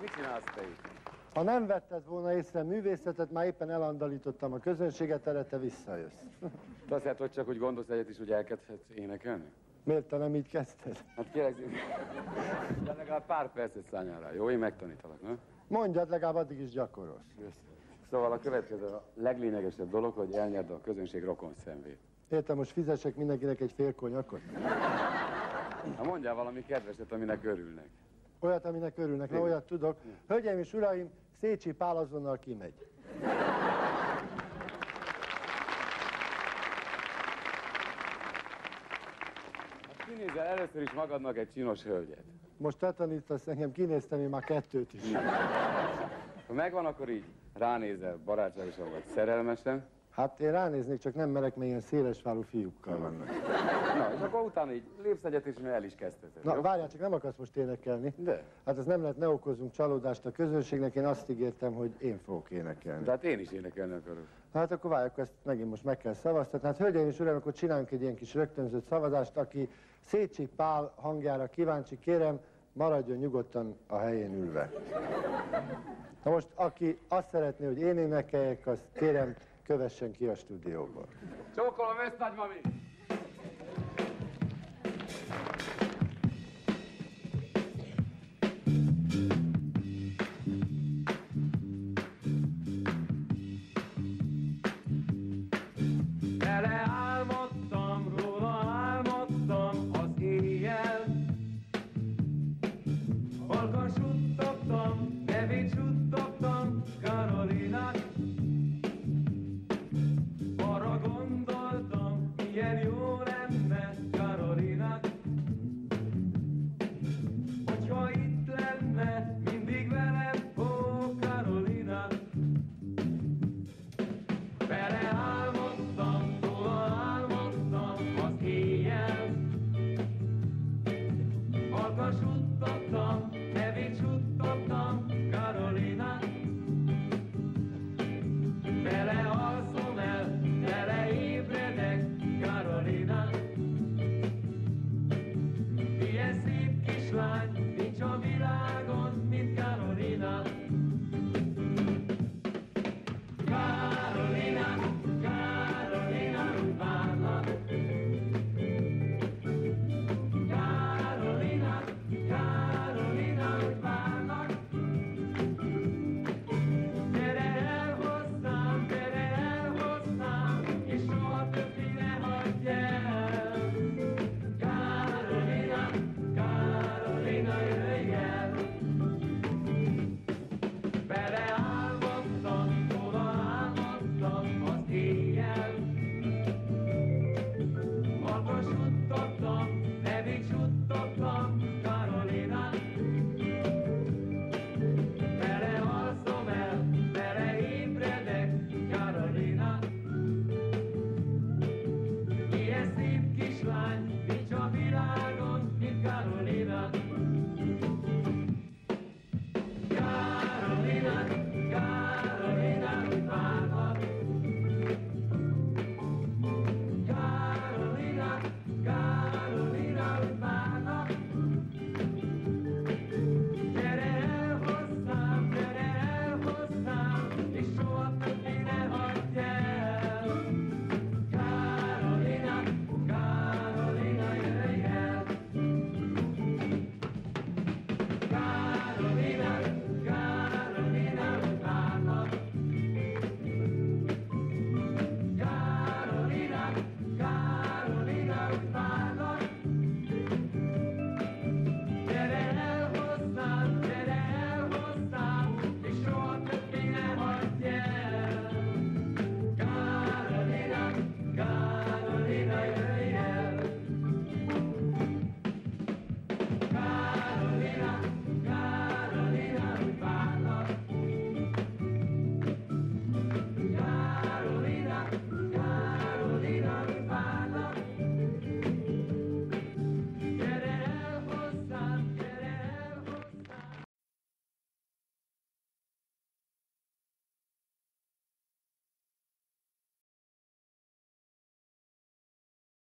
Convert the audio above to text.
Mit csinálsz te itt? Ha nem vetted volna észre művészetet, már éppen elandalítottam a közönséget, erre te visszajössz. Te azt jelenti, hogy csak úgy gondolsz egyet is, hogy elkezdhetsz énekelni? Miért te nem így kezdted? Hát kérlek, de legalább pár percet szálljál rá, jó? Én megtanítalak, nem? Mondjad, legalább addig is gyakorolsz. Szóval a következő, a leglényegesebb dolog, hogy elnyerd a közönség rokon szemvét. Értem, most fizessek mindenkinek egy fél konyakot? Ha mondjál valami kedveset, aminek örülnek. Olyat, aminek örülnek, na olyat tudok. Hölgyeim és uraim, Szécsi Pál azonnal kimegy. Hát kinézel először is magadnak egy csinos hölgyet. Most te tanítasz engem, kinéztem én már kettőt is. Ha megvan, akkor így ránézel barátságosan vagy szerelmesen. Hát én ránéznék, csak nem merek, mert ilyen szélesválú fiúkkal vannak. Na, és akkor utána így lépsz egyet, és el is kezdheted. Na, jó? várjál, csak nem akarsz most énekelni. De. Hát ez nem lehet, ne okozunk csalódást a közönségnek, én azt ígértem, hogy én fogok énekelni. De hát én is énekelni akarok. Hát akkor várj, akkor ezt megint most meg kell szavaztatni. Hát hölgyeim és uraim, akkor csináljunk egy ilyen kis rögtönzött szavazást, aki Szécsi Pál hangjára kíváncsi, kérem, maradjon nyugodtan a helyén ülve. Na most, aki azt szeretné, hogy én énekeljek, azt kérem, kövessen ki a stúdióból. Csókolom ezt, nagymami!